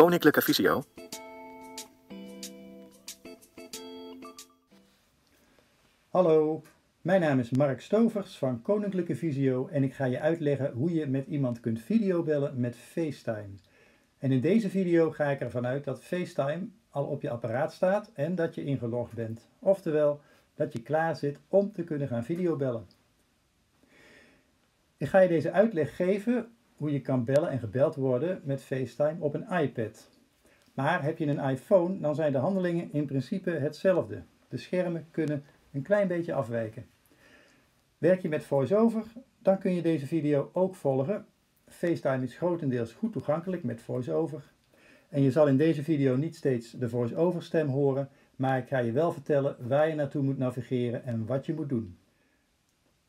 Koninklijke Visio. Hallo, mijn naam is Mark Stovers van Koninklijke Visio en ik ga je uitleggen hoe je met iemand kunt videobellen met FaceTime. En in deze video ga ik ervan uit dat FaceTime al op je apparaat staat en dat je ingelogd bent. Oftewel, dat je klaar zit om te kunnen gaan videobellen. Ik ga je deze uitleg geven hoe je kan bellen en gebeld worden met FaceTime op een iPad. Maar heb je een iPhone, dan zijn de handelingen in principe hetzelfde. De schermen kunnen een klein beetje afwijken. Werk je met VoiceOver, dan kun je deze video ook volgen. FaceTime is grotendeels goed toegankelijk met VoiceOver. En je zal in deze video niet steeds de VoiceOver stem horen, maar ik ga je wel vertellen waar je naartoe moet navigeren en wat je moet doen.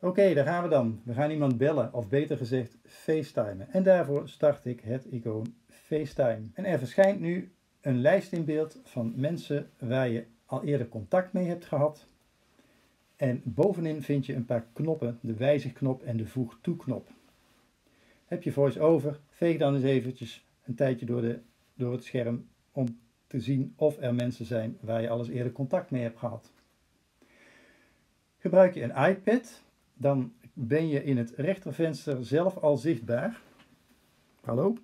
Oké, daar gaan we dan. We gaan iemand bellen, of beter gezegd FaceTimen. En daarvoor start ik het icoon FaceTime. En er verschijnt nu een lijst in beeld van mensen waar je al eerder contact mee hebt gehad. En bovenin vind je een paar knoppen, de wijzigknop en de voeg toe knop. Heb je voice-over, veeg dan eens eventjes een tijdje door, de, door het scherm om te zien of er mensen zijn waar je al eens eerder contact mee hebt gehad. Gebruik je een iPad, dan ben je in het rechtervenster zelf al zichtbaar. Hallo?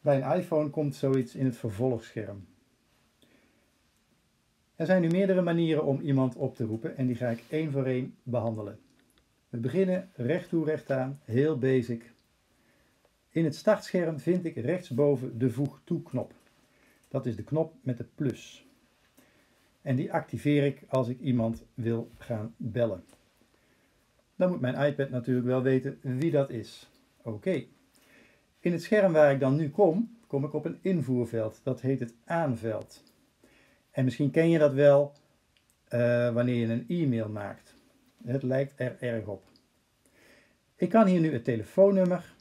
Bij een iPhone komt zoiets in het vervolgscherm. Er zijn nu meerdere manieren om iemand op te roepen en die ga ik één voor één behandelen. We beginnen recht toe recht aan, heel basic. In het startscherm vind ik rechtsboven de voeg toe knop. Dat is de knop met de plus. En die activeer ik als ik iemand wil gaan bellen. Dan moet mijn iPad natuurlijk wel weten wie dat is. Oké. In het scherm waar ik dan nu kom, kom ik op een invoerveld. Dat heet het aanveld. En misschien ken je dat wel uh, wanneer je een e-mail maakt. Het lijkt er erg op. Ik kan hier nu het telefoonnummer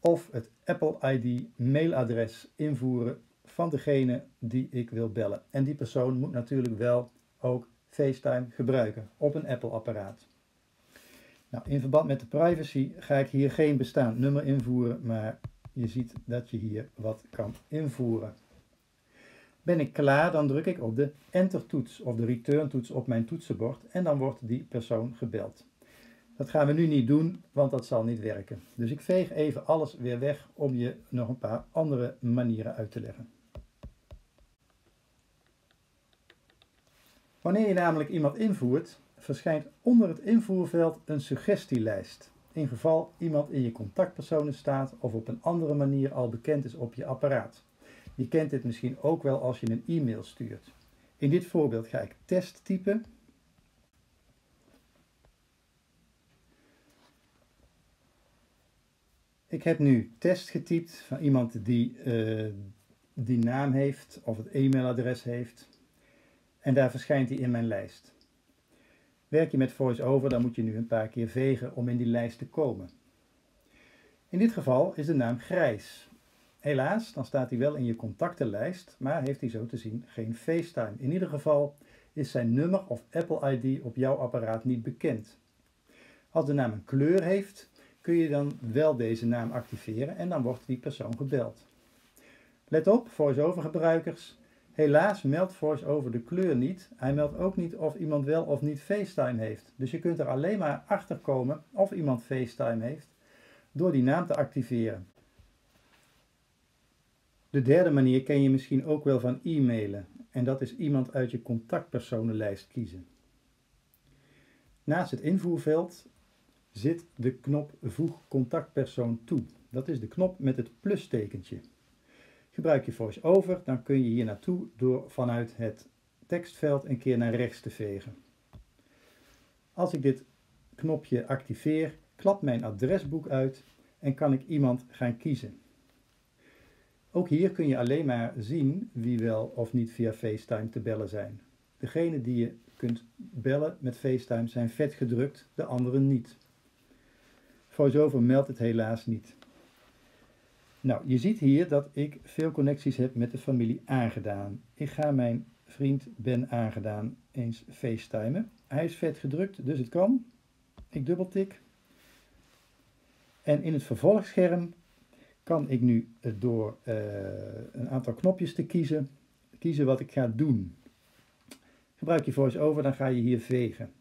of het Apple ID mailadres invoeren van degene die ik wil bellen. En die persoon moet natuurlijk wel ook FaceTime gebruiken op een Apple apparaat. Nou, in verband met de privacy ga ik hier geen bestaand nummer invoeren, maar je ziet dat je hier wat kan invoeren. Ben ik klaar, dan druk ik op de Enter toets of de Return toets op mijn toetsenbord en dan wordt die persoon gebeld. Dat gaan we nu niet doen, want dat zal niet werken. Dus ik veeg even alles weer weg om je nog een paar andere manieren uit te leggen. Wanneer je namelijk iemand invoert, verschijnt onder het invoerveld een suggestielijst. In geval iemand in je contactpersonen staat of op een andere manier al bekend is op je apparaat. Je kent dit misschien ook wel als je een e-mail stuurt. In dit voorbeeld ga ik test typen. Ik heb nu test getypt van iemand die uh, die naam heeft of het e-mailadres heeft. En daar verschijnt hij in mijn lijst. Werk je met VoiceOver, dan moet je nu een paar keer vegen om in die lijst te komen. In dit geval is de naam Grijs. Helaas, dan staat hij wel in je contactenlijst, maar heeft hij zo te zien geen FaceTime. In ieder geval is zijn nummer of Apple ID op jouw apparaat niet bekend. Als de naam een kleur heeft, kun je dan wel deze naam activeren en dan wordt die persoon gebeld. Let op, VoiceOver gebruikers, helaas meldt VoiceOver de kleur niet. Hij meldt ook niet of iemand wel of niet FaceTime heeft. Dus je kunt er alleen maar achter komen of iemand FaceTime heeft door die naam te activeren. De derde manier ken je misschien ook wel van e-mailen en dat is iemand uit je contactpersonenlijst kiezen. Naast het invoerveld zit de knop Voeg contactpersoon toe. Dat is de knop met het plustekentje. Gebruik je VoiceOver, dan kun je hier naartoe door vanuit het tekstveld een keer naar rechts te vegen. Als ik dit knopje activeer, klapt mijn adresboek uit en kan ik iemand gaan kiezen. Ook hier kun je alleen maar zien wie wel of niet via FaceTime te bellen zijn. Degene die je kunt bellen met FaceTime zijn vet gedrukt, de anderen niet. VoiceOver meldt het helaas niet. Nou, je ziet hier dat ik veel connecties heb met de familie Aangedaan. Ik ga mijn vriend Ben Aangedaan eens facetimen. Hij is vet gedrukt, dus het kan. Ik dubbeltik. En in het vervolgscherm kan ik nu door uh, een aantal knopjes te kiezen, kiezen wat ik ga doen. Gebruik je VoiceOver, dan ga je hier vegen.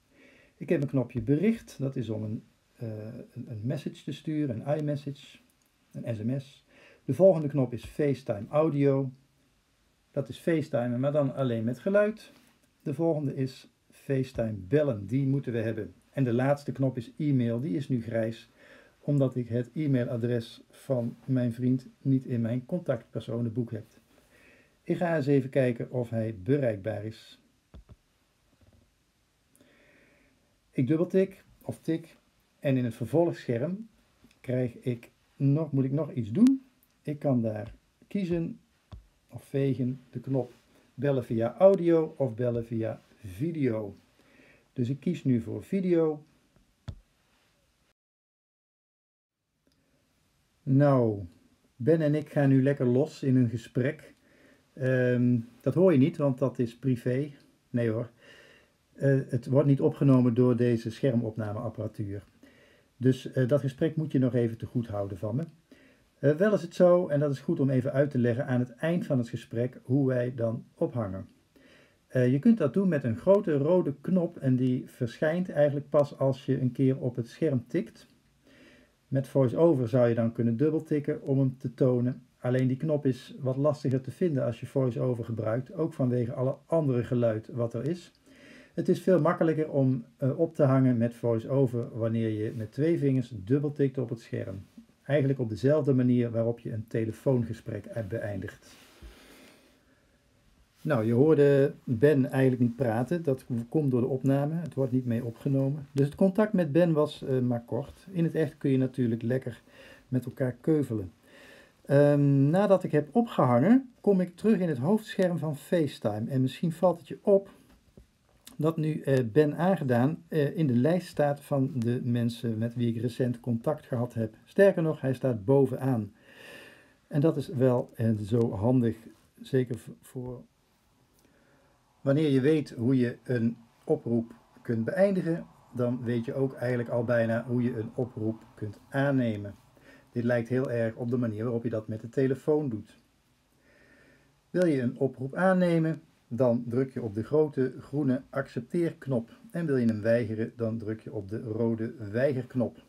Ik heb een knopje bericht, dat is om een, uh, een, een message te sturen, een iMessage, een sms. De volgende knop is FaceTime Audio. Dat is FaceTime, maar dan alleen met geluid. De volgende is FaceTime Bellen, die moeten we hebben. En de laatste knop is e-mail, die is nu grijs, omdat ik het e-mailadres van mijn vriend niet in mijn contactpersonenboek heb. Ik ga eens even kijken of hij bereikbaar is. Ik dubbeltik of tik en in het vervolgscherm krijg ik nog, moet ik nog iets doen. Ik kan daar kiezen of vegen de knop bellen via audio of bellen via video. Dus ik kies nu voor video. Nou, Ben en ik gaan nu lekker los in een gesprek. Ehm, dat hoor je niet, want dat is privé. Nee hoor. Uh, het wordt niet opgenomen door deze schermopnameapparatuur. Dus uh, dat gesprek moet je nog even te goed houden van me. Uh, wel is het zo, en dat is goed om even uit te leggen aan het eind van het gesprek, hoe wij dan ophangen. je kunt dat doen met een grote rode knop en die verschijnt eigenlijk pas als je een keer op het scherm tikt. Met VoiceOver zou je dan kunnen dubbeltikken om hem te tonen. Alleen die knop is wat lastiger te vinden als je VoiceOver gebruikt, ook vanwege alle andere geluid wat er is. Het is veel makkelijker om uh, op te hangen met VoiceOver wanneer je met twee vingers dubbeltikt op het scherm. Eigenlijk op dezelfde manier waarop je een telefoongesprek beëindigt. Nou, je hoorde Ben eigenlijk niet praten. Dat komt door de opname. Het wordt niet mee opgenomen. Dus het contact met Ben was uh, maar kort. In het echt kun je natuurlijk lekker met elkaar keuvelen. Um, nadat ik heb opgehangen, kom ik terug in het hoofdscherm van FaceTime. En misschien valt het je op dat nu uh, Ben aangedaan uh, in de lijst staat van de mensen met wie ik recent contact gehad heb. Sterker nog, hij staat bovenaan. En dat is wel uh, zo handig, zeker voor wanneer je weet hoe je een oproep kunt beëindigen, dan weet je ook eigenlijk al bijna hoe je een oproep kunt aannemen. Dit lijkt heel erg op de manier waarop je dat met de telefoon doet. Wil je een oproep aannemen, dan druk je op de grote groene accepteerknop. En wil je hem weigeren, dan druk je op de rode weigerknop.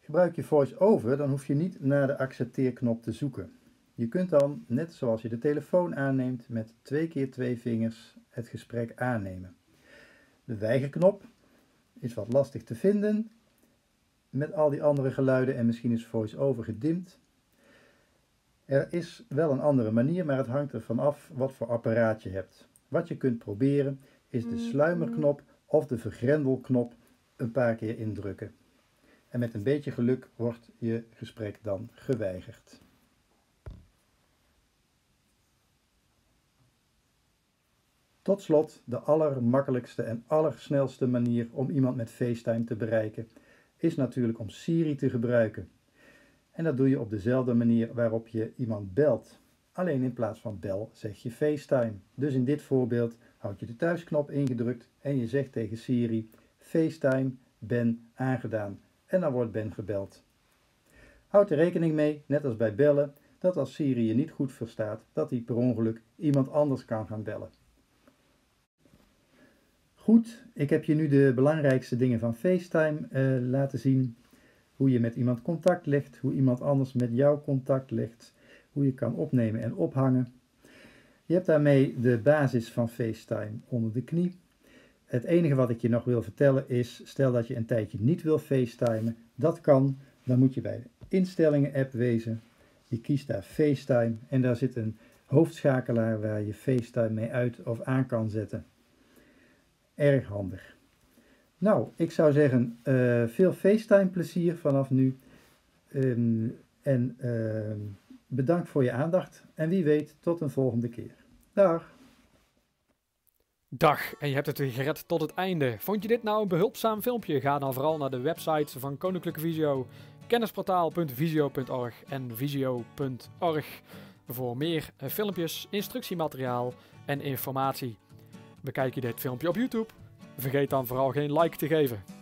Gebruik je VoiceOver, dan hoef je niet naar de accepteerknop te zoeken. Je kunt dan, net zoals je de telefoon aanneemt, met twee keer twee vingers het gesprek aannemen. De weigerknop is wat lastig te vinden met al die andere geluiden en misschien is VoiceOver gedimd. Er is wel een andere manier, maar het hangt ervan af wat voor apparaat je hebt. Wat je kunt proberen is de sluimerknop of de vergrendelknop een paar keer indrukken. En met een beetje geluk wordt je gesprek dan geweigerd. Tot slot, de allermakkelijkste en allersnelste manier om iemand met FaceTime te bereiken is natuurlijk om Siri te gebruiken. En dat doe je op dezelfde manier waarop je iemand belt. Alleen in plaats van bel zeg je FaceTime. Dus in dit voorbeeld houd je de thuisknop ingedrukt en je zegt tegen Siri FaceTime Ben aangedaan. En dan wordt Ben gebeld. Houd er rekening mee, net als bij bellen, dat als Siri je niet goed verstaat, dat hij per ongeluk iemand anders kan gaan bellen. Goed, ik heb je nu de belangrijkste dingen van FaceTime uh, laten zien. Hoe je met iemand contact legt, hoe iemand anders met jou contact legt, hoe je kan opnemen en ophangen. Je hebt daarmee de basis van FaceTime onder de knie. Het enige wat ik je nog wil vertellen is, stel dat je een tijdje niet wil FaceTimen, dat kan. Dan moet je bij de instellingen app wezen. Je kiest daar FaceTime en daar zit een hoofdschakelaar waar je FaceTime mee uit of aan kan zetten. Erg handig. Nou, ik zou zeggen, uh, veel FaceTime plezier vanaf nu. Um, en uh, bedankt voor je aandacht. En wie weet, tot een volgende keer. Dag. Dag, en je hebt het weer gered tot het einde. Vond je dit nou een behulpzaam filmpje? Ga dan vooral naar de websites van Koninklijke Visio, kennisportaal.visio.org en visio.org voor meer eh, filmpjes, instructiemateriaal en informatie. Bekijk je dit filmpje op YouTube? Vergeet dan vooral geen like te geven.